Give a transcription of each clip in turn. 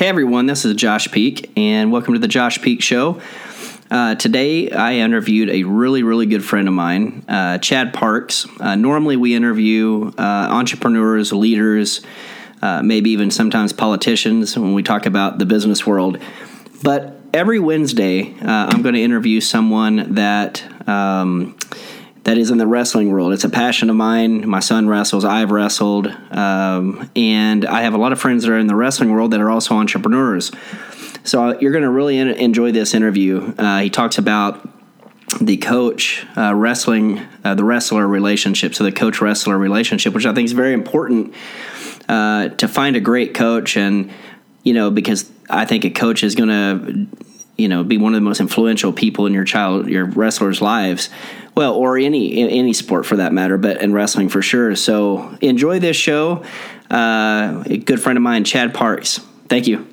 Hey everyone, this is Josh Peak, and welcome to the Josh Peak Show. Uh, today, I interviewed a really, really good friend of mine, uh, Chad Parks. Uh, normally, we interview uh, entrepreneurs, leaders, uh, maybe even sometimes politicians when we talk about the business world. But every Wednesday, uh, I'm going to interview someone that. Um, that is in the wrestling world. It's a passion of mine. My son wrestles. I've wrestled, um, and I have a lot of friends that are in the wrestling world that are also entrepreneurs. So uh, you're going to really enjoy this interview. Uh, he talks about the coach uh, wrestling, uh, the wrestler relationship. So the coach wrestler relationship, which I think is very important uh, to find a great coach, and you know because I think a coach is going to you know be one of the most influential people in your child your wrestlers lives. Well or any any sport for that matter but in wrestling for sure. So enjoy this show. Uh, a good friend of mine chad parks. Thank you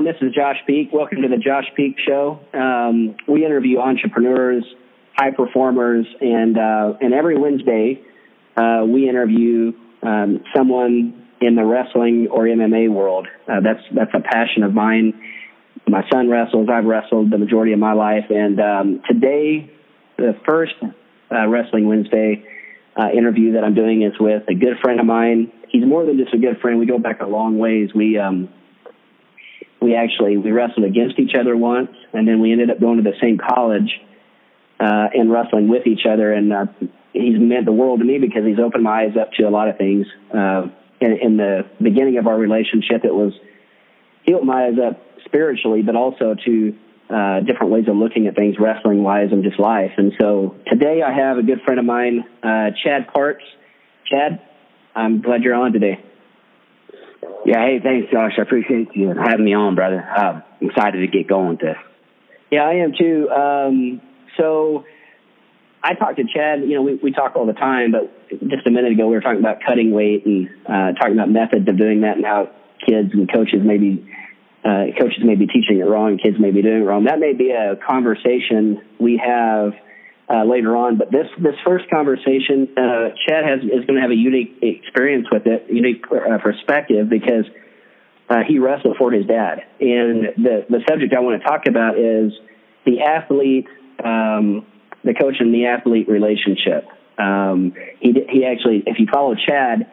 everyone. This is Josh Peak. Welcome to the Josh Peak Show. Um, we interview entrepreneurs, high performers, and uh, and every Wednesday uh, we interview um, someone in the wrestling or MMA world. Uh, that's that's a passion of mine. My son wrestles. I've wrestled the majority of my life, and um, today, the first uh, Wrestling Wednesday uh, interview that I'm doing is with a good friend of mine. He's more than just a good friend. We go back a long ways. We um, we actually we wrestled against each other once, and then we ended up going to the same college uh, and wrestling with each other. And uh, he's meant the world to me because he's opened my eyes up to a lot of things. Uh, in, in the beginning of our relationship, it was he opened my eyes up spiritually, but also to uh, different ways of looking at things, wrestling wise, and just life. And so today I have a good friend of mine, uh, Chad Parks. Chad, I'm glad you're on today. Yeah, hey, thanks, Josh. I appreciate you having me on, brother. I'm excited to get going with this. Yeah, I am too. Um, so I talked to Chad. You know, we, we talk all the time, but just a minute ago we were talking about cutting weight and uh, talking about methods of doing that and how kids and coaches maybe uh, coaches may be teaching it wrong, kids may be doing it wrong. That may be a conversation we have – uh, later on. But this this first conversation, uh, Chad has is going to have a unique experience with it, unique uh, perspective because uh, he wrestled for his dad, and the the subject I want to talk about is the athlete, um, the coach and the athlete relationship. Um, he he actually, if you follow Chad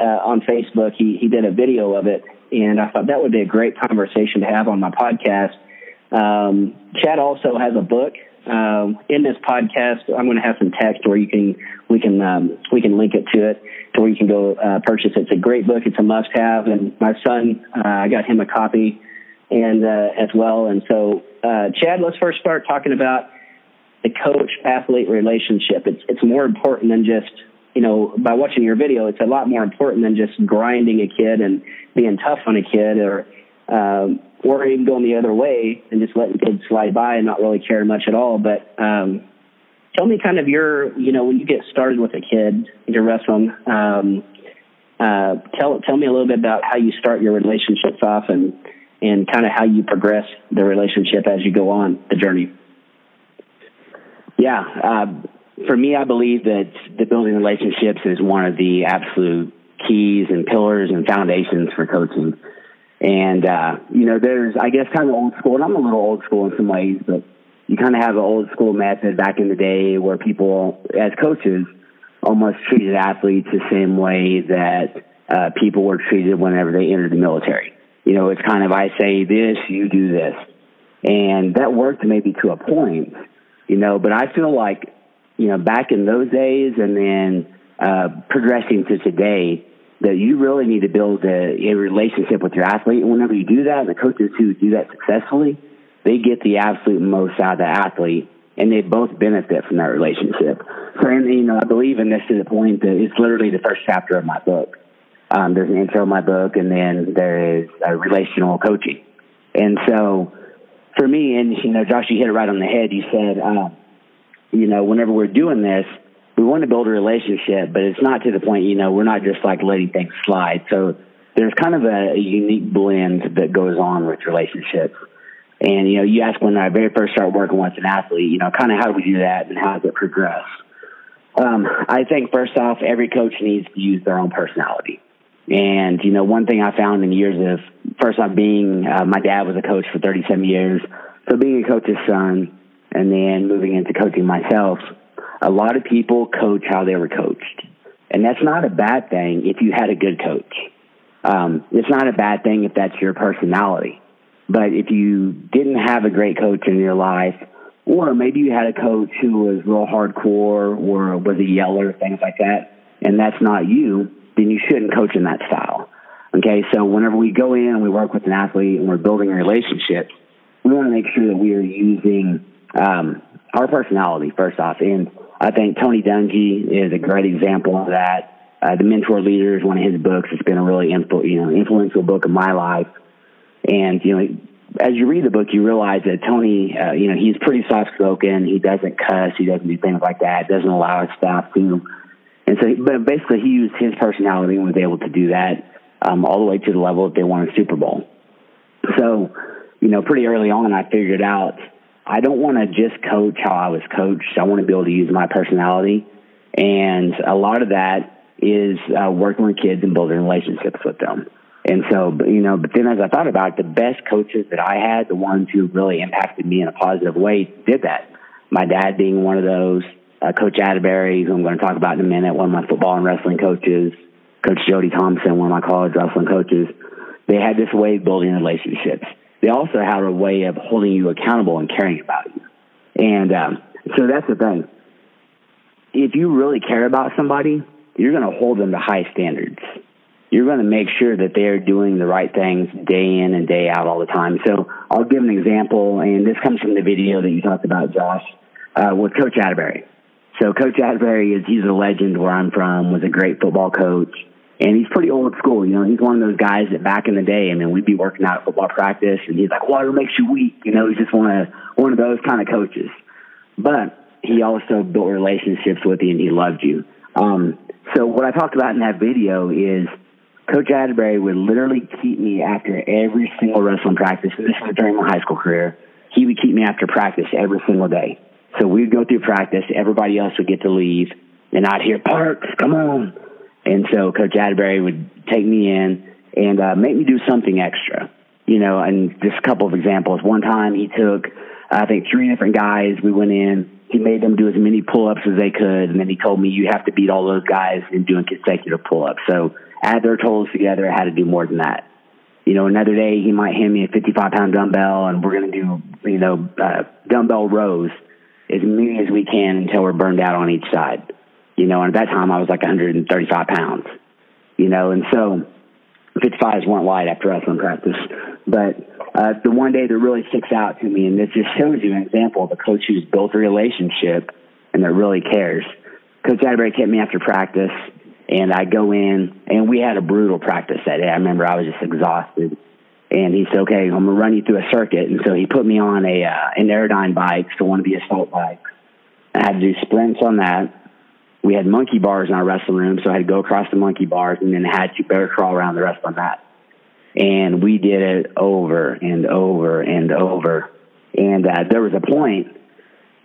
uh, on Facebook, he he did a video of it, and I thought that would be a great conversation to have on my podcast. Um, Chad also has a book um, in this podcast, I'm going to have some text where you can we can um, we can link it to it to where you can go uh, purchase it. It's a great book. It's a must-have. And my son, uh, I got him a copy, and uh, as well. And so, uh, Chad, let's first start talking about the coach-athlete relationship. It's it's more important than just you know by watching your video. It's a lot more important than just grinding a kid and being tough on a kid or um, or even going the other way and just letting kids slide by and not really care much at all. But um, tell me kind of your, you know, when you get started with a kid, you're wrestling. Um, uh, tell tell me a little bit about how you start your relationships off and and kind of how you progress the relationship as you go on the journey. Yeah, uh, for me, I believe that the building relationships is one of the absolute keys and pillars and foundations for coaching. And, uh, you know, there's, I guess, kind of old school, and I'm a little old school in some ways, but you kind of have an old school method back in the day where people, as coaches, almost treated athletes the same way that uh, people were treated whenever they entered the military. You know, it's kind of, I say this, you do this. And that worked maybe to a point, you know, but I feel like, you know, back in those days and then uh, progressing to today, that you really need to build a, a relationship with your athlete. And whenever you do that, the coaches who do that successfully, they get the absolute most out of the athlete, and they both benefit from that relationship. So, and, you know, I believe in this to the point that it's literally the first chapter of my book. Um, there's an intro of my book, and then there is relational coaching. And so, for me, and you know, Josh, you hit it right on the head. You said, uh, you know, whenever we're doing this, we want to build a relationship, but it's not to the point, you know, we're not just like letting things slide. So there's kind of a, a unique blend that goes on with relationships. And, you know, you ask when I very first started working with an athlete, you know, kind of how do we do that and how does it progress? Um, I think first off, every coach needs to use their own personality. And, you know, one thing I found in years of, first off, being, uh, my dad was a coach for 37 years. So being a coach's son and then moving into coaching myself, a lot of people coach how they were coached. And that's not a bad thing if you had a good coach. Um, it's not a bad thing if that's your personality. But if you didn't have a great coach in your life, or maybe you had a coach who was real hardcore or was a yeller, things like that, and that's not you, then you shouldn't coach in that style. Okay, so whenever we go in and we work with an athlete and we're building a relationship, we want to make sure that we are using um, our personality first off. And I think Tony Dungy is a great example of that. Uh, the Mentor Leader is one of his books. It's been a really influ- you know influential book of my life. And you know, as you read the book, you realize that Tony, uh, you know, he's pretty soft spoken. He doesn't cuss. He doesn't do things like that. Doesn't allow his staff to. And so, but basically, he used his personality and was able to do that um, all the way to the level that they won a Super Bowl. So, you know, pretty early on, I figured out I don't want to just coach how I was coached. I want to be able to use my personality, and a lot of that is uh, working with kids and building relationships with them. And so, you know, but then as I thought about it, the best coaches that I had, the ones who really impacted me in a positive way, did that. My dad being one of those, uh, Coach Atterbury, who I'm going to talk about in a minute, one of my football and wrestling coaches, Coach Jody Thompson, one of my college wrestling coaches. They had this way of building relationships. They also have a way of holding you accountable and caring about you. And um, so that's the thing. If you really care about somebody, you're going to hold them to high standards you're going to make sure that they're doing the right things day in and day out all the time. So I'll give an example, and this comes from the video that you talked about, Josh, uh, with Coach Atterbury. So Coach Atterbury is he's a legend where I'm from, was a great football coach, and he's pretty old school. You know, he's one of those guys that back in the day, I mean, we'd be working out at football practice, and he's like, "Water makes you weak." You know, he's just one of one of those kind of coaches. But he also built relationships with you, and he loved you. Um, so what I talked about in that video is Coach Atterbury would literally keep me after every single wrestling practice. And this was during my high school career. He would keep me after practice every single day. So we'd go through practice. Everybody else would get to leave. And I'd hear, Parks, come on. And so Coach Atterbury would take me in and uh, make me do something extra. You know, and just a couple of examples. One time he took, I think, three different guys. We went in. He made them do as many pull-ups as they could, and then he told me you have to beat all those guys in doing consecutive pull-ups. So add their totals together, I had to do more than that. You know, another day he might hand me a 55 pound dumbbell and we're going to do, you know, uh, dumbbell rows as many as we can until we're burned out on each side. You know, and at that time I was like 135 pounds, you know, and so 55s weren't light after wrestling practice. But uh, the one day that really sticks out to me, and this just shows you an example of a coach who's built a relationship and that really cares. Coach Atterbury kept me after practice and I go in, and we had a brutal practice that day. I remember I was just exhausted. And he said, okay, I'm going to run you through a circuit. And so he put me on a uh, an Airdyne bike, so one of the assault bikes. I had to do sprints on that. We had monkey bars in our wrestling room, so I had to go across the monkey bars and then had to bear crawl around the rest wrestling mat. And we did it over and over and over. And uh, there was a point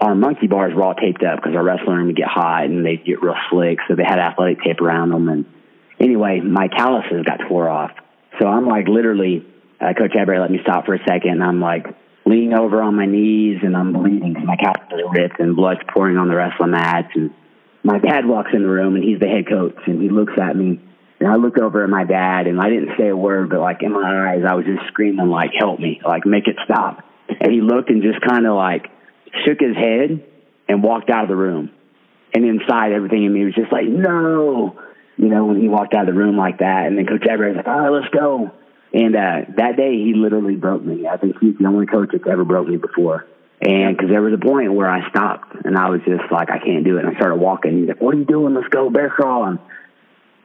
our monkey bars were all taped up because our wrestling room would get hot and they'd get real slick. So they had athletic tape around them. And anyway, my calluses got tore off. So I'm like literally, uh, Coach Atterbury let me stop for a second. And I'm like leaning over on my knees and I'm bleeding because my calluses are ripped and blood's pouring on the wrestling mats. And my dad walks in the room and he's the head coach and he looks at me. And I look over at my dad and I didn't say a word, but like in my eyes, I was just screaming like, help me, like make it stop. And he looked and just kind of like, shook his head and walked out of the room. And inside, everything in me was just like, no. You know, when he walked out of the room like that, and then Coach Everett was like, all right, let's go. And uh, that day, he literally broke me. I think he's the only coach that's ever broke me before. And because there was a point where I stopped and I was just like, I can't do it. And I started walking. He's like, What are you doing? Let's go bear crawl. And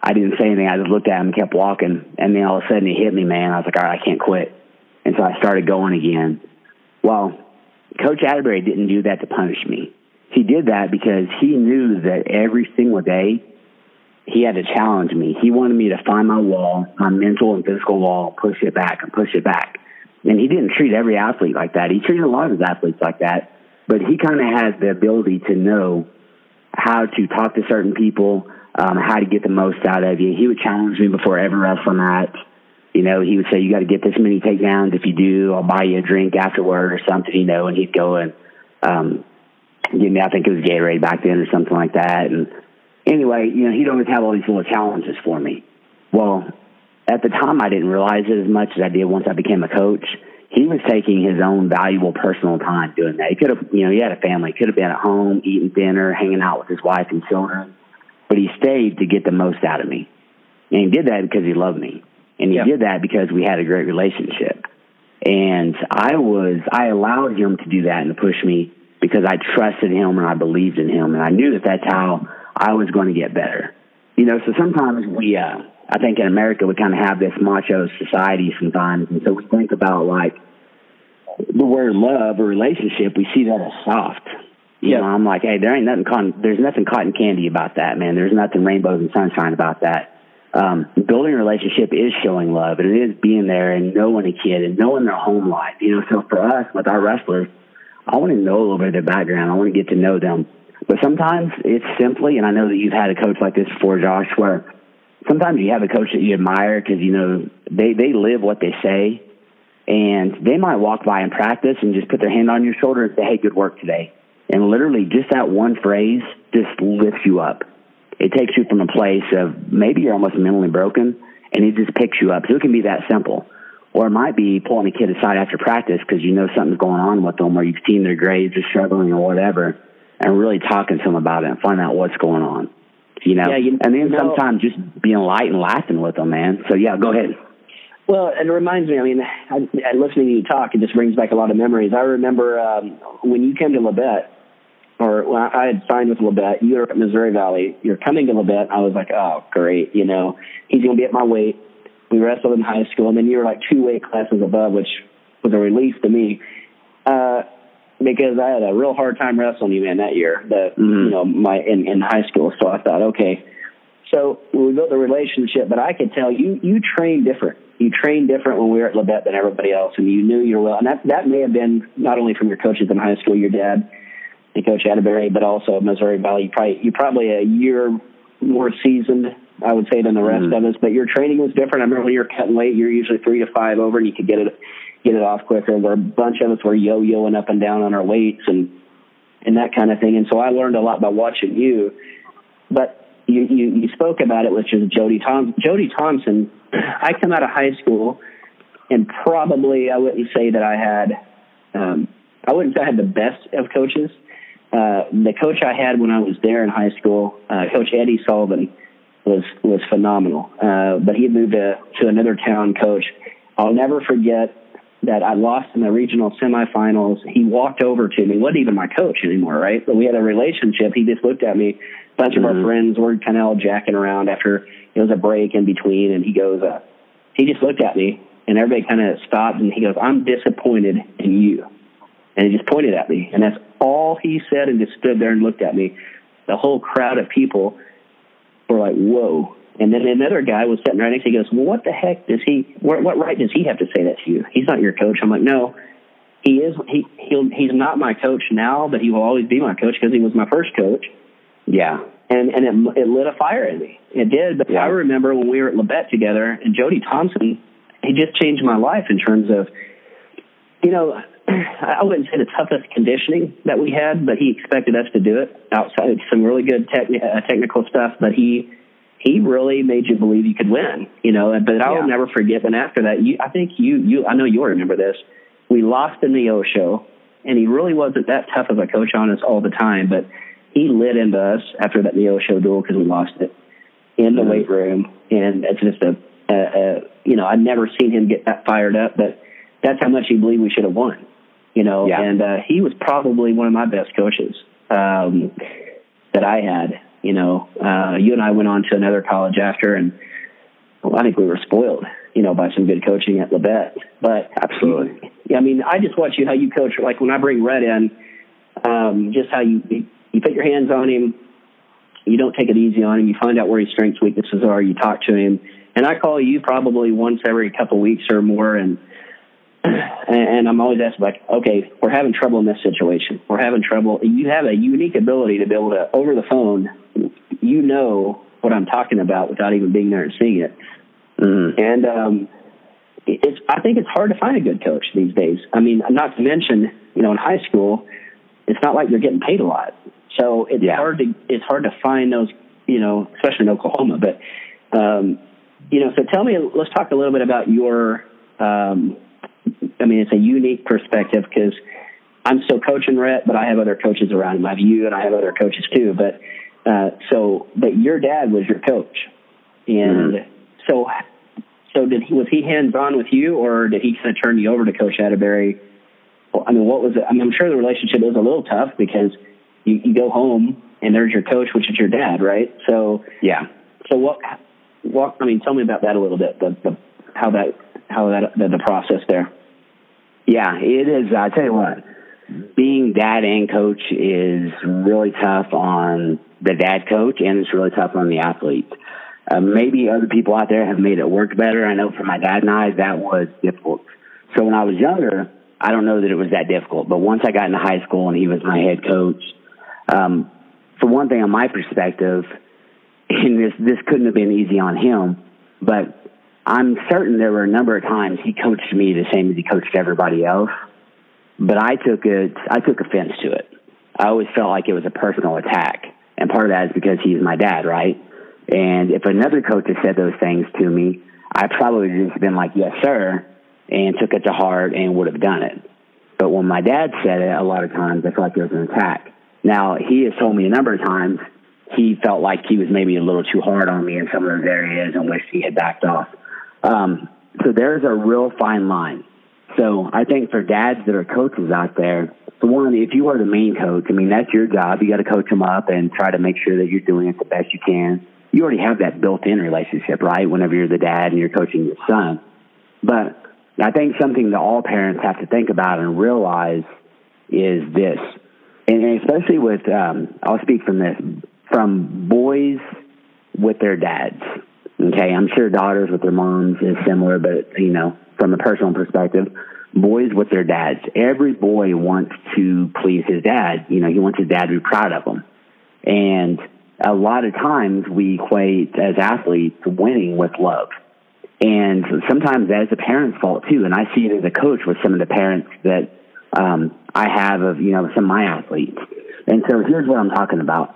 I didn't say anything. I just looked at him and kept walking. And then all of a sudden, he hit me, man. I was like, All right, I can't quit. And so I started going again. Well, Coach Atterbury didn't do that to punish me. He did that because he knew that every single day he had to challenge me. He wanted me to find my wall, my mental and physical wall, push it back and push it back. And he didn't treat every athlete like that. He treated a lot of athletes like that, but he kind of has the ability to know how to talk to certain people, um, how to get the most out of you. He would challenge me before every wrestling match. You know, he would say, "You got to get this many takedowns. If you do, I'll buy you a drink afterward or something." You know, and he'd go and um, give me, I think it was Gatorade back then or something like that. And anyway, you know, he'd always have all these little challenges for me. Well, at the time, I didn't realize it as much as I did once I became a coach. He was taking his own valuable personal time doing that. He could have, you know, he had a family. He could have been at home eating dinner, hanging out with his wife and children, but he stayed to get the most out of me. And he did that because he loved me. And he yeah. did that because we had a great relationship. And I was, I allowed him to do that and to push me because I trusted him and I believed in him. And I knew that that's how I was going to get better. You know, so sometimes we, uh, I think in America we kind of have this macho society sometimes, and so we think about like the word love or relationship. We see that as soft. You yeah. know, I'm like, hey, there ain't nothing cotton. There's nothing cotton candy about that, man. There's nothing rainbows and sunshine about that. Um, building a relationship is showing love, and it is being there and knowing a kid and knowing their home life. You know, so for us with our wrestlers, I want to know a little bit of their background. I want to get to know them but sometimes it's simply, and I know that you've had a coach like this before, Josh, where sometimes you have a coach that you admire because you know they they live what they say, and they might walk by in practice and just put their hand on your shoulder and say, "Hey, good work today," and literally just that one phrase just lifts you up. It takes you from a place of maybe you're almost mentally broken, and it just picks you up. So it can be that simple. Or it might be pulling a kid aside after practice because you know something's going on with them, or you've seen their grades are struggling or whatever and really talking to them about it and find out what's going on. You know, yeah, you, and then know, sometimes just being light and laughing with them, man. So yeah, go ahead. Well, it reminds me. I mean, I, I, listening to you talk, it just brings back a lot of memories. I remember um, when you came to Labette, or when I had signed with Labette, you were at Missouri Valley. You're coming to Labette. I was like, oh, great. You know, he's going to be at my weight. We wrestled in high school, and then you were like two weight classes above, which was a relief to me. Uh, because I had a real hard time wrestling you man that year. That mm-hmm. you know my in in high school. So I thought, okay. So we built a relationship, but I could tell you you train different. You train different when we were at Labette than everybody else, and you knew you were well. And that that may have been not only from your coaches in high school, your dad, and Coach Atterbury, but also Missouri Valley. You probably you probably a year more seasoned, I would say, than the rest mm-hmm. of us. But your training was different. I remember when you were cutting weight, you're usually three to five over, and you could get it get it off quicker. Where a bunch of us were yo-yoing up and down on our weights and and that kind of thing. And so I learned a lot by watching you. But you you, you spoke about it, which is Jody Tom Jody Thompson. I come out of high school, and probably I wouldn't say that I had. Um, I wouldn't say I had the best of coaches. Uh, the coach I had when I was there in high school, uh, Coach Eddie Sullivan, was was phenomenal. Uh, but he moved to to another town coach. I'll never forget that I lost in the regional semifinals. He walked over to me, wasn't even my coach anymore, right? But we had a relationship. He just looked at me. A bunch mm-hmm. of our mm-hmm. friends were kind of all jacking around after it was a break in between, and he goes, uh, he just looked at me, and everybody kind of stopped, and he goes, "I'm disappointed in you," and he just pointed at me, and that's all he said, and just stood there and looked at me. The whole crowd of people were like, "Whoa." And then another guy was sitting right next to me. He goes, "Well, what the heck does he? What, what right does he have to say that to you? He's not your coach." I'm like, "No, he is. He he'll, he's not my coach now, but he will always be my coach because he was my first coach." Yeah. And and it it lit a fire in me. It did. But yeah. I remember when we were at Labette together, and Jody Thompson, he just changed my life in terms of, you know, I wouldn't say the toughest conditioning that we had, but he expected us to do it outside of some really good techni- uh, technical stuff. But he he really made you believe you could win, you know. But I'll yeah. never forget. And after that, you, I think you, you, I know you'll remember this. We lost in the Neosho, and he really wasn't that tough of a coach on us all the time, but he lit into us after that Neosho duel because we lost it in the mm-hmm. weight room, and it's just a, a, a, you know, I've never seen him get that fired up, but that's how much he believed we should have won, you know. Yeah. And uh, he was probably one of my best coaches um, that I had you know, uh, you and I went on to another college after, and well, I think we were spoiled, you know, by some good coaching at Labette. But absolutely, yeah, I mean, I just watch you how you coach. Like when I bring Rhett in, um, just how you you put your hands on him, you don't take it easy on him. You find out where his strengths, weaknesses are. You talk to him, and I call you probably once every couple weeks or more, and and I'm always asking like, okay, we're having trouble in this situation. We're having trouble. You have a unique ability to be able to over the phone, you know what I'm talking about without even being there and seeing it. Mm. And um, it's I think it's hard to find a good coach these days. I mean, not to mention, you know, in high school, it's not like you're getting paid a lot, so it's yeah. hard to it's hard to find those, you know, especially in Oklahoma. But um, you know, so tell me, let's talk a little bit about your. Um, I mean, it's a unique perspective because I'm still coaching Rhett, but I have other coaches around him. I have you, and I have other coaches too. But uh, so, but your dad was your coach, and mm-hmm. so, so did he? Was he hands on with you, or did he kind of turn you over to Coach Atterbury? Well, I mean, what was it? I mean, I'm sure the relationship was a little tough because you, you go home and there's your coach, which is your dad, right? So yeah. So what? Walk. I mean, tell me about that a little bit. The, the how that how that the, the process there. Yeah, it is. I tell you what, being dad and coach is really tough on the dad coach, and it's really tough on the athlete. Uh, maybe other people out there have made it work better. I know for my dad and I, that was difficult. So when I was younger, I don't know that it was that difficult. But once I got into high school and he was my head coach, um, for one thing, on my perspective, and this this couldn't have been easy on him, but I'm certain there were a number of times he coached me the same as he coached everybody else. But I took it I took offense to it. I always felt like it was a personal attack. And part of that is because he's my dad, right? And if another coach had said those things to me, I probably would just been like, yes, sir, and took it to heart and would have done it. But when my dad said it, a lot of times I felt like it was an attack. Now, he has told me a number of times he felt like he was maybe a little too hard on me in some of those areas and wished he had backed off. Um, so there's a real fine line. So I think for dads that are coaches out there, the one, if you are the main coach, I mean, that's your job. You got to coach them up and try to make sure that you're doing it the best you can. You already have that built in relationship, right? Whenever you're the dad and you're coaching your son. But I think something that all parents have to think about and realize is this, and especially with, um, I'll speak from this, from boys with their dads. Okay, I'm sure daughters with their moms is similar, but you know, from a personal perspective, boys with their dads. Every boy wants to please his dad. You know, he wants his dad to be proud of him. And a lot of times we equate as athletes winning with love. And sometimes that is a parent's fault too. And I see it as a coach with some of the parents that um, I have of, you know, some of my athletes. And so here's what I'm talking about.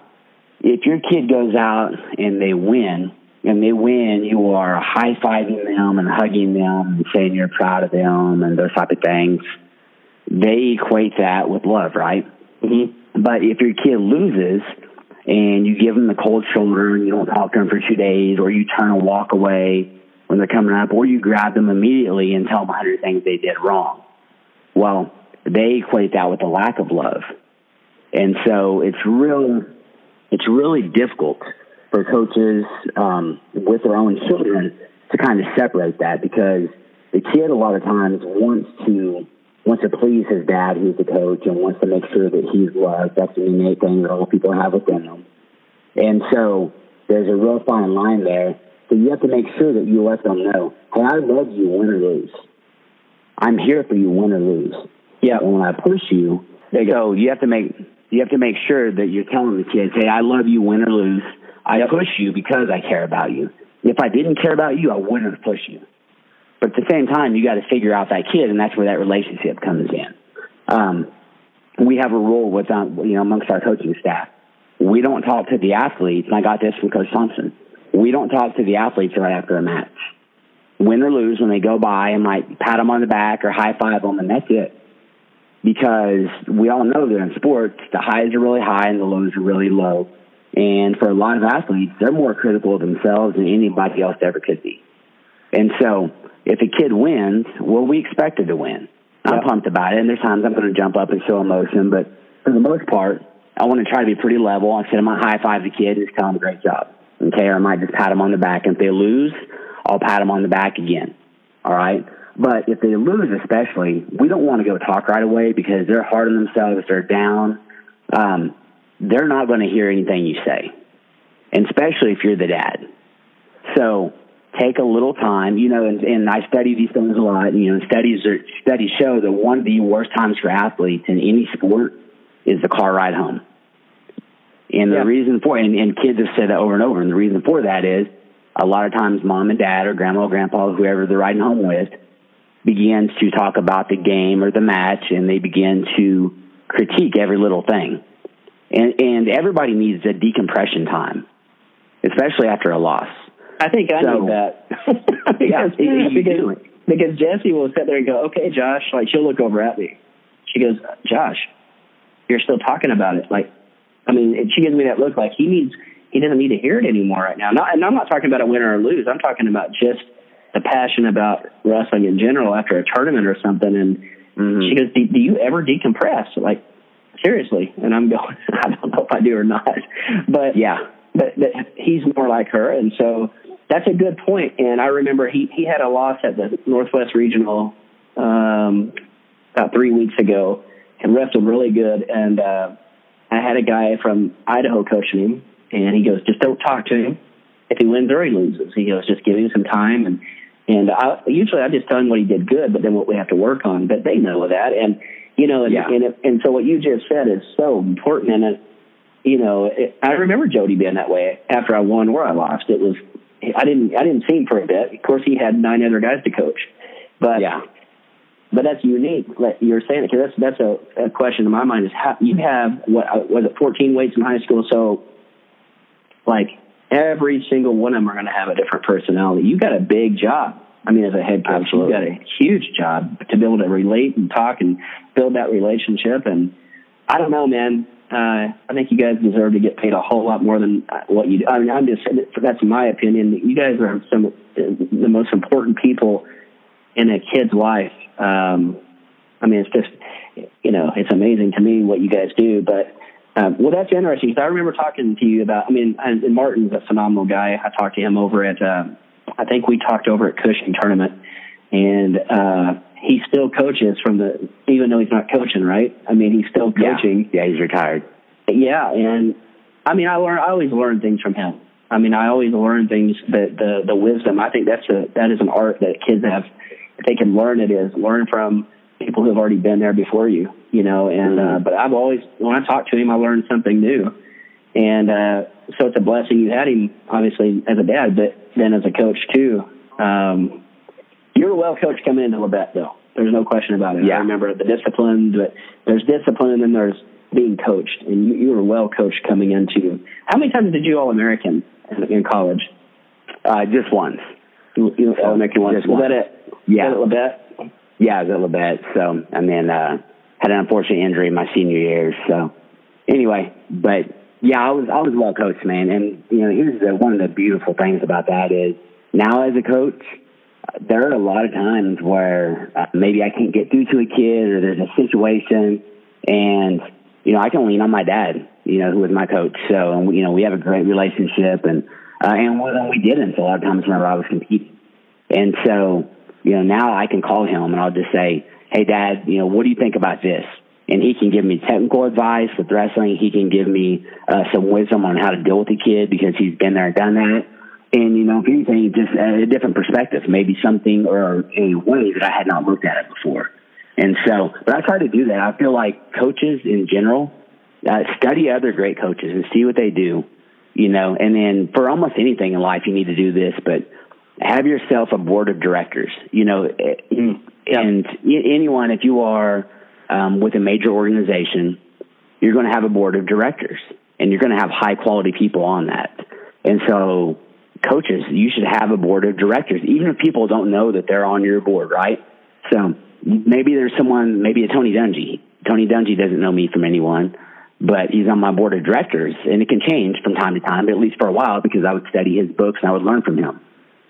If your kid goes out and they win, and they win, you are high fiving them and hugging them and saying you're proud of them and those type of things. They equate that with love, right? Mm-hmm. But if your kid loses and you give them the cold shoulder and you don't talk to them for two days, or you turn and walk away when they're coming up, or you grab them immediately and tell them a hundred things they did wrong, well, they equate that with a lack of love. And so it's real, it's really difficult for coaches um, with their own children to kind of separate that because the kid a lot of times wants to wants to please his dad, who's the coach, and wants to make sure that he's loved. That's an innate thing that all people have within them. And so there's a real fine line there. So you have to make sure that you let them know, hey, I love you, win or lose. I'm here for you, win or lose. Yeah. And when I push you, so you have to make you have to make sure that you're telling the kids, hey, I love you, win or lose. I yep. push you because I care about you. If I didn't care about you, I wouldn't have pushed you. But at the same time, you got to figure out that kid, and that's where that relationship comes in. Um, we have a rule with um, you know amongst our coaching staff. We don't talk to the athletes, and I got this from Coach Thompson. We don't talk to the athletes right after a match. Win or lose, when they go by, I might pat them on the back or high five them, and that's it. Because we all know that in sports, the highs are really high and the lows are really low. And for a lot of athletes, they're more critical of themselves than anybody else ever could be. And so if a kid wins, well, we expected to win. I'm pumped about it, and there's times I'm going to jump up and show emotion, but for the most part, I want to try to be pretty level. Instead, I might high five the kid and just tell him great job. Okay, or I might just pat him on the back. And if they lose, I'll pat him on the back again. All right. But if they lose, especially, we don't want to go talk right away because they're hard on themselves. They're down. Um, they're not going to hear anything you say. and especially if you're the dad. So take a little time, you know, and, and I study these things a lot. And, you know, studies are, studies show that one of the worst times for athletes in any sport is the car ride home. And the Yeah. reason for and, and kids have said that over and over. And the reason for that is a lot of times mom and dad or grandma or grandpa, whoever they're riding home with, begins to talk about the game or the match, and they begin to critique every little thing. And and everybody needs a decompression time, especially after a loss. I think I So- need that. Yeah, because, you because, because Jesse will sit there and go, okay, Josh, like she'll look over at me. She goes, Josh, you're still talking about it. Like, I mean, she gives me that look like he needs, he doesn't need to hear it anymore right now. Not, and I'm not talking about a win or a lose. I'm talking about just the passion about wrestling in general after a tournament or something. And Mhm. she goes, do, do you ever decompress? Like, seriously? And I'm going, I don't know if I do or not. But Yeah, but, but he's more like her, and so that's a good point. And I remember he he had a loss at the Northwest Regional um, about three weeks ago, and wrestled really good. And uh, I had a guy from Idaho coaching him, and he goes, "Just don't talk to him. If he wins or he loses, he goes, just give him some time." And and I, usually I just tell him what he did good, but then what we have to work on. But they know that, and you know, and Yeah. and, it, and so what you just said is so important, and it, you know, it, I remember Jody being that way after I won or I lost. It was I didn't I didn't see him for a bit. Of course, he had nine other guys to coach, but yeah, but that's unique. Like you're saying it because that's that's a, a question in my mind is how you have what uh, was it 14 weights in high school, so like every single one of them are going to have a different personality. You got a big job. I mean, as a head coach, Absolutely. you got a huge job to be able to relate and talk and build that relationship. And I don't know, man. Uh, I think you guys deserve to get paid a whole lot more than uh, what you do. I mean, I'm just that's my opinion. You guys are some of the most important people in a kid's life. Um, I mean, it's just you know, it's amazing to me what you guys do. But um, well, that's interesting because I remember talking to you about. I mean, and, and Martin's a phenomenal guy. I talked to him over at. Uh, I think we talked over at Cushing tournament, and uh, he still coaches from the. Even though he's not coaching, right? I mean, he's still coaching. yeah. He's retired. Yeah, and I mean, I learn. I always learn things from him. I mean, I always learn things that the the wisdom. I think that's a that is an art that kids have. If they can learn it, is learn from people who have already been there before you. You know, and uh, Mhm. but I've always when I talk to him, I learn something new, and uh, so it's a blessing you had him, obviously as a dad, but then as a coach too. Um, you were well coached coming into Labette, though. There's no question about it. Yeah. I remember the discipline, but there's discipline and then there's being coached, and you, you were well coached coming into. How many times did you All American in, in college? Uh, just once. You, you All American once. Just Was that it? Yeah. Was that at Labette? Yeah, I was at Labette. So, I mean, uh, had an unfortunate injury in my senior year. So, anyway, but yeah, I was I was well coached, man. And you know, here's the one of the beautiful things about that is now as a coach, there are a lot of times where uh, maybe I can't get through to a kid or there's a situation, and you know, I can lean on my dad, you know, who was my coach. So, and we, you know, we have a great relationship, and uh, and we, and we didn't a lot of times whenever I was competing. And so, you know, now I can call him and I'll just say, Hey dad, you know, what do you think about this? And he can give me technical advice with wrestling. He can give me uh, some wisdom on how to deal with the kid because he's been there and done that. And, you know, if anything, just a different perspective, maybe something or a way that I had not looked at it before. And so, but I try to do that. I feel like coaches in general, uh, study other great coaches and see what they do, you know, and then for almost anything in life, you need to do this, but have yourself a board of directors, you know, eh, and y- anyone, if you are um, with a major organization, you're going to have a board of directors and you're going to have high quality people on that. And so coaches, you should have a board of directors, even if people don't know that they're on your board, right? So maybe there's someone, maybe a Tony Dungy. Tony Dungy doesn't know me from anyone, but he's on my board of directors and it can change from time to time, at least for a while because I would study his books and I would learn from him.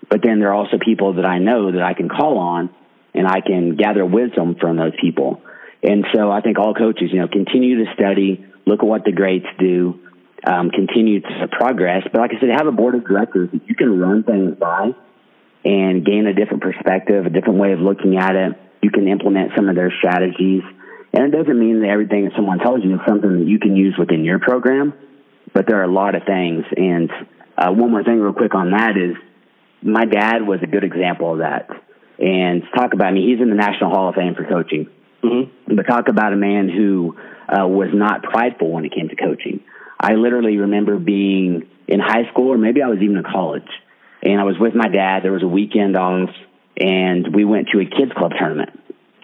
But then there are also people that I know that I can call on and I can gather wisdom from those people. And so I think all coaches, you know, continue to study, look at what the greats do, um, continue to progress. But like I said, have a board of directors that you can run things by and gain a different perspective, a different way of looking at it. You can implement some of their strategies. And it doesn't mean that everything that someone tells you is something that you can use within your program, but there are a lot of things. And uh, one more thing, real quick, on that is my dad was a good example of that. And talk about I me, mean, he's in the National Hall of Fame for coaching. Mm-hmm. But talk about a man who uh, was not prideful when it came to coaching. I literally remember being in high school, or maybe I was even in college, and I was with my dad. There was a weekend off, and we went to a kids club tournament.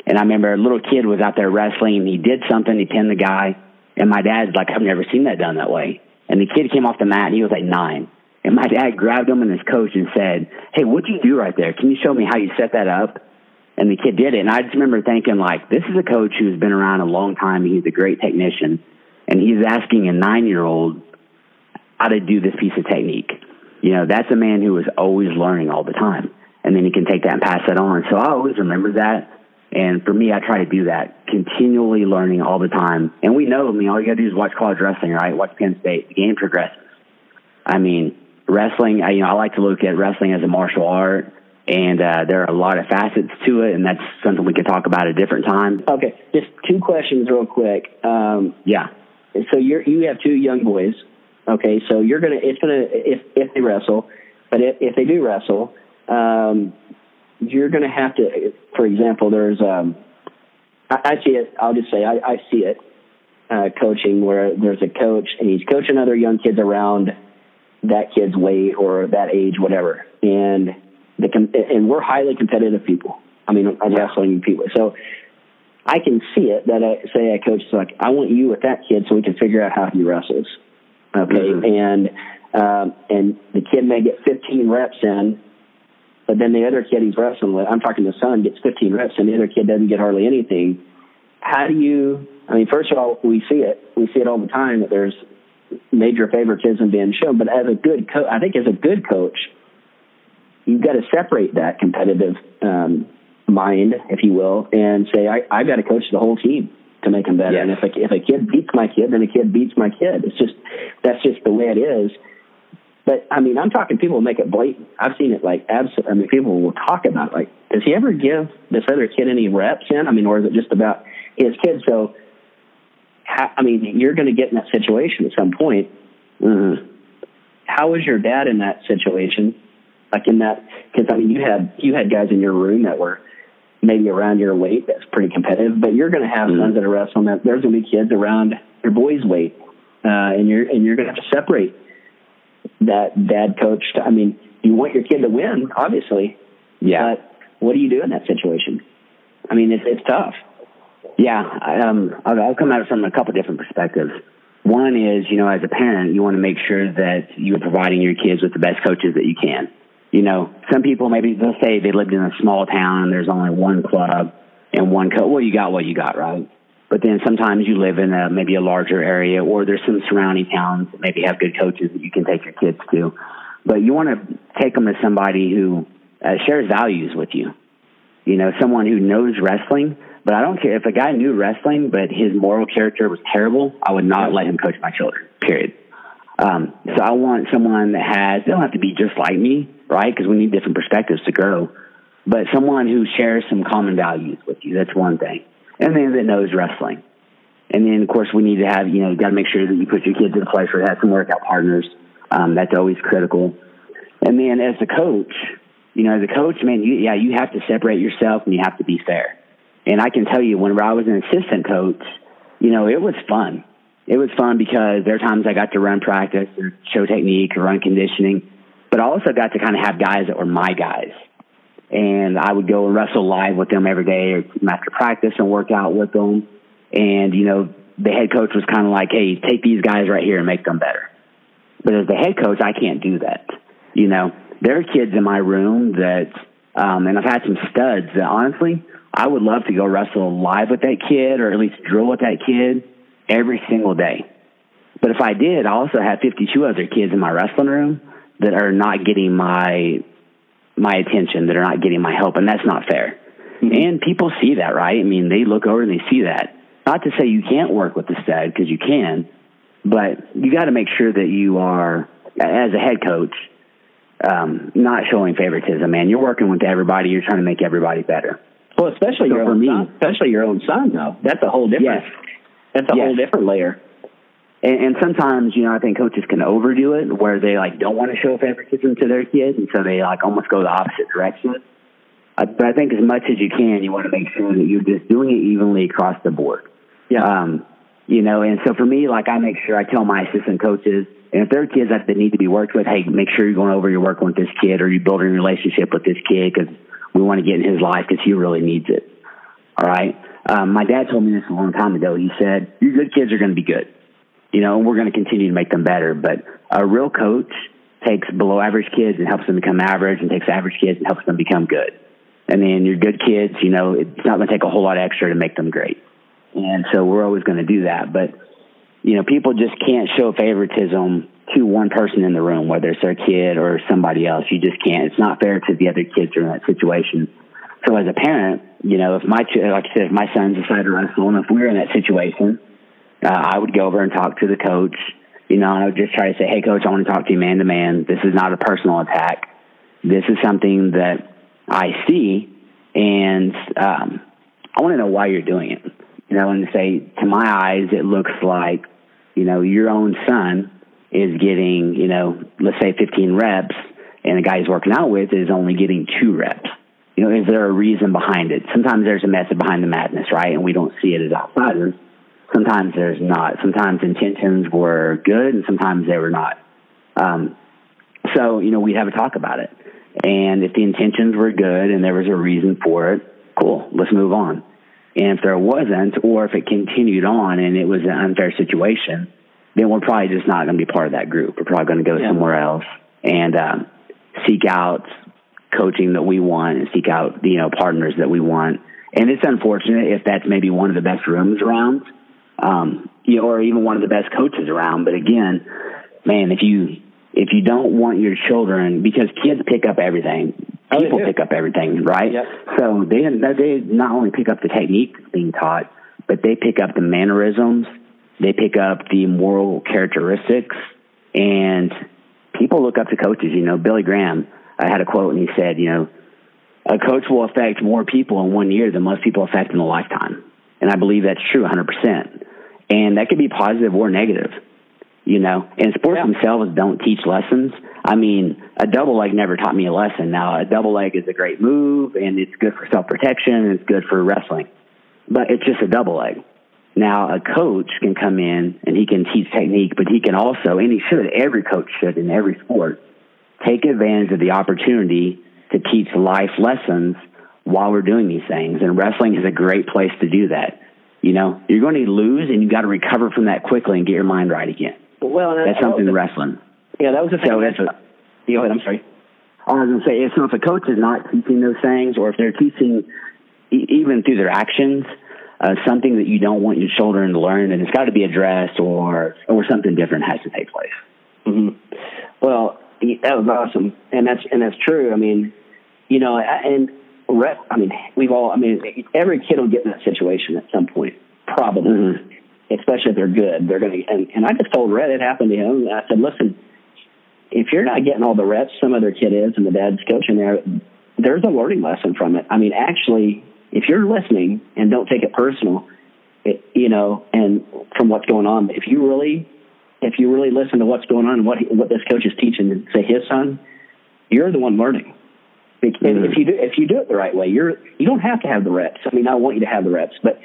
And I remember a little kid was out there wrestling, he did something. He pinned the guy, and my dad's like, "I've never seen that done that way." And the kid came off the mat, and he was like nine. And my dad grabbed him and his coach and said, "Hey, what'd you do right there? Can you show me how you set that up?" And the kid did it. And I just remember thinking, like, this is a coach who's been around a long time. He's a great technician, and he's asking a nine-year-old how to do this piece of technique. You know, that's a man who is always learning all the time, and then he can take that and pass that on. So I always remember that. And for me, I try to do that, continually learning all the time. And we know, I mean, all you got to do is watch college wrestling, right? Watch Penn State. The game progresses. I mean, wrestling, I, you know, I like to look at wrestling as a martial art, and uh, there are a lot of facets to it, and that's something we could talk about at a different time. Okay, just two questions real quick. Um, yeah. So you're you have two young boys. Okay, so you're gonna it's gonna if if they wrestle, but if, if they do wrestle, um, you're gonna have to. For example, there's um, I, I see it. I'll just say I, I see it. Uh, coaching where there's a coach and he's coaching other young kids around that kid's weight or that age, whatever, and the and we're highly competitive people. I mean, I'm yeah. wrestling people. So I can see it that I say a coach is like, I want you with that kid so we can figure out how he wrestles. Okay. Mm-hmm. And, um, and the kid may get 15 reps in, but then the other kid he's wrestling with, I'm talking the son, gets 15 reps and the other kid doesn't get hardly anything. How do you, I mean, first of all, we see it. We see it all the time that there's major favoritism being shown, but as a good coach, I think as a good coach, you've got to separate that competitive, um, mind, if you will, and say, I, I've got to coach the whole team to make them better. Yes. And if a, if a kid beats my kid, then a kid beats my kid. It's just that's just the way it is. But I mean, I'm talking people make it blatant. I've seen it like absolutely. I mean, people will talk about like, does he ever give this other kid any reps in? I mean, or is it just about his kid? So, how, I mean, you're going to get in that situation at some point. Mm-hmm. How was your dad in that situation? Like in that, because I mean, you had you had guys in your room that were maybe around your weight that's pretty competitive, but you're going to have mm-hmm. sons that are wrestling that there's going to be kids around your boy's weight, uh, and you're and you're going to have to separate that dad coach. To, I mean, you want your kid to win, obviously. Yeah. But what do you do in that situation? I mean, it's it's tough. Yeah, um, I'll, I'll come at it from a couple different perspectives. One is, you know, as a parent, you want to make sure that you're providing your kids with the best coaches that you can you know, some people maybe they'll say they lived in a small town and there's only one club and one coach. Well, you got what you got, right? But then sometimes you live in a, maybe a larger area or there's some surrounding towns that maybe have good coaches that you can take your kids to. But you want to take them to somebody who uh, shares values with you. You know, someone who knows wrestling, but I don't care if a guy knew wrestling, but his moral character was terrible. I would not let him coach my children. Period. Um, so I want someone that has. They don't have to be just like me, right? Because we need different perspectives to grow. But someone who shares some common values with you, that's one thing. And then that knows wrestling. And then, of course, we need to have, you know, you got to make sure that you put your kids in a place where they have some workout partners. Um, that's always critical. And then as a coach, you know, as a coach, man, you, yeah, you have to separate yourself and you have to be fair. And I can tell you, whenever I was an assistant coach, you know, it was fun. It was fun because there are times I got to run practice or show technique or run conditioning but I also got to kind of have guys that were my guys. And I would go and wrestle live with them every day or after practice and work out with them. And, you know, the head coach was kind of like, hey, take these guys right here and make them better. But as the head coach, I can't do that. You know, there are kids in my room that, um, and I've had some studs that honestly, I would love to go wrestle live with that kid or at least drill with that kid every single day. But if I did, I also have 52 other kids in my wrestling room that are not getting my my attention, that are not getting my help, and that's not fair. Mm-hmm. And people see that, right? I mean, they look over and they see that. Not to say you can't work with the stud because you can, but you got to make sure that you are, as a head coach, um, not showing favoritism. Man, you're working with everybody. You're trying to make everybody better. Well, especially so your own me, son, especially your own son, though. That's a whole different. Yes. That's a yes. whole different layer. and, and sometimes, you know, I think coaches can overdo it where they like don't want to show favoritism to their kids, and so they like almost go the opposite direction. Uh, but I think as much as you can, you want to make sure that you're just doing it evenly across the board. Yeah. Um, you know, and so for me, like I make sure I tell my assistant coaches, and if there are kids that they need to be worked with, hey, make sure you're going over your work with this kid, or you're building a relationship with this kid because we want to get in his life because he really needs it. All right. Um, my dad told me this a long time ago. He said, "Your good kids are going to be good." you know, and we're going to continue to make them better. But a real coach takes below average kids and helps them become average, and takes average kids and helps them become good. And then your good kids, you know, it's not going to take a whole lot extra to make them great. And so we're always going to do that. But, you know, people just can't show favoritism to one person in the room, whether it's their kid or somebody else. You just can't. It's not fair to the other kids who are in that situation. So as a parent, you know, if my, like I said, if my son decided to wrestle and if we we're in that situation, uh, I would go over and talk to the coach. You know, and I would just try to say, "Hey, coach, I want to talk to you man to man. This is not a personal attack. This is something that I see, and um, I want to know why you're doing it." You know, and say, to my eyes, it looks like, you know, your own son is getting, you know, let's say 15 reps, and the guy he's working out with is only getting two reps. You know, is there a reason behind it? Sometimes there's a method behind the madness, right? And we don't see it as outsiders sometimes there's not. Sometimes intentions were good and sometimes they were not. Um, so, you know, we'd have a talk about it. And if the intentions were good and there was a reason for it, cool, let's move on. And if there wasn't, or if it continued on and it was an unfair situation, then we're probably just not going to be part of that group. We're probably going to go yeah. somewhere else and um, seek out coaching that we want and seek out, you know, partners that we want. And it's unfortunate if that's maybe one of the best rooms around um, you know, or even one of the best coaches around. But again, man, if you if you don't want your children, because kids pick up everything, oh, people pick up everything, right? Yep. So they they not only pick up the technique being taught, but they pick up the mannerisms, they pick up the moral characteristics, and people look up to coaches. You know, Billy Graham I had a quote, and he said, you know, a coach will affect more people in one year than most people affect in a lifetime. And I believe that's true 100%. And that could be positive or negative, you know. And sports yeah. themselves don't teach lessons. I mean, a double leg never taught me a lesson. Now, a double leg is a great move, and it's good for self protection, and it's good for wrestling, but it's just a double leg. Now, a coach can come in and he can teach technique, but he can also, and he should, every coach should in every sport, take advantage of the opportunity to teach life lessons while we're doing these things. And wrestling is a great place to do that. You know, you're going to lose and you got to recover from that quickly and get your mind right again. Well, that's, that's something wrestling. Yeah, that was the thing. So that's a, go ahead. I'm sorry. I was going to say, so if a coach is not teaching those things, or if they're teaching even through their actions, uh, something that you don't want your children to learn, and it's got to be addressed, or or something different has to take place. Mm-hmm. Well, that was awesome, and that's and that's true. I mean, you know, and rep, I mean, we've all, I mean, every kid will get in that situation at some point, probably, mm-hmm. especially if they're good. They're going to, and, and I just told Rhett it happened to him. I said, listen, if you're not getting all the reps some other kid is and the dad's coaching there, there's a learning lesson from it. I mean, actually, if you're listening and don't take it personal, it, you know, and from what's going on, if you really, if you really listen to what's going on and what, what this coach is teaching, say his son, you're the one learning mm-hmm. if you do if you do it the right way, you're you don't have to have the reps. I mean, I want you to have the reps, but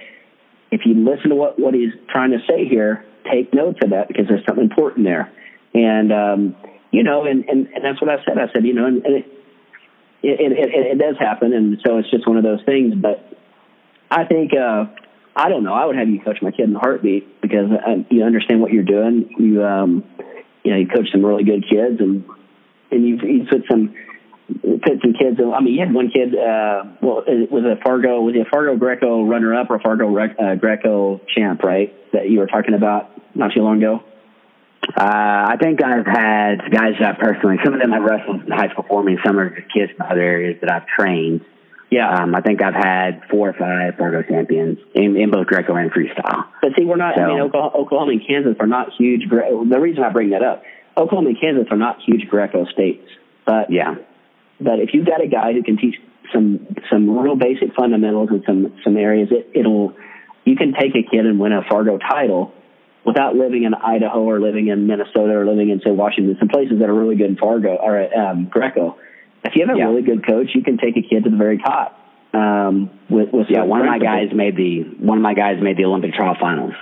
if you listen to what what he's trying to say here, take notes of that because there's something important there. And um, you know, and, and and that's what I said. I said, you know, and, and it, it, it it does happen, and so it's just one of those things. But I think uh, I don't know. I would have you coach my kid in a heartbeat because uh, you understand what you're doing. You um, you know, you coach some really good kids, and and you you put some put some kids. I mean, you had one kid. Uh, well, it was a Fargo. Was he a Fargo Greco runner up or Fargo uh, Greco champ? Right, that you were talking about not too long ago. Uh, I think I've had guys that personally. Some of them have wrestled in high school for me. Some are kids from other areas that I've trained. Yeah, um, I think I've had four or five Fargo champions in, in both Greco and freestyle. But see, we're not. So, I mean, Oklahoma, Oklahoma and Kansas are not huge. The reason I bring that up, Oklahoma and Kansas are not huge Greco states. But yeah, but if you've got a guy who can teach some some real basic fundamentals in some some areas, it, it'll you can take a kid and win a Fargo title without living in Idaho or living in Minnesota or living in say Washington, some places that are really good in Fargo or um, Greco. If you have a Yeah. really good coach, you can take a kid to the very top. Um, with, with Yeah, one of my guys made the one of my guys made the Olympic trial finals,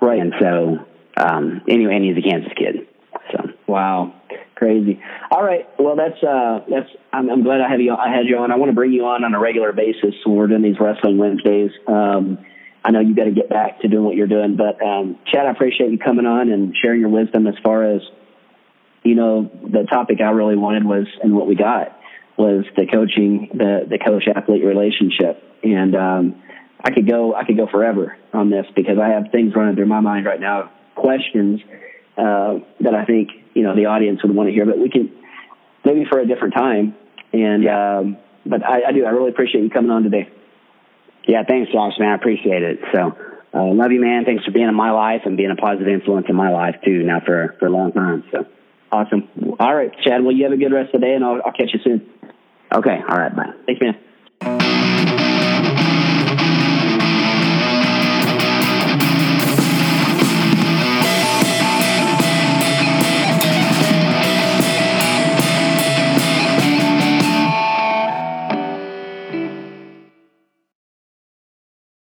right? and so um, anyway, and he's a Kansas kid. So Wow, crazy. All right, well that's uh that's I'm, I'm glad I have you I had you on. I want to bring you on on a regular basis when we're doing these wrestling Wednesdays. Um, I know you got to get back to doing what you're doing, but um, Chad, I appreciate you coming on and sharing your wisdom as far as you know the topic I really wanted was and what we got was the coaching the the coach athlete relationship and um, I could go I could go forever on this because I have things running through my mind right now questions uh, that I think you know the audience would want to hear but we can maybe for a different time and um, but I, I do I really appreciate you coming on today yeah, thanks, Josh, man. I appreciate it. So uh, love you, man. Thanks for being in my life and being a positive influence in my life too. Now for for a long time. So awesome. All right Chad well you have a good rest of the day and I'll, I'll catch you soon. Okay, all right, bye. thanks man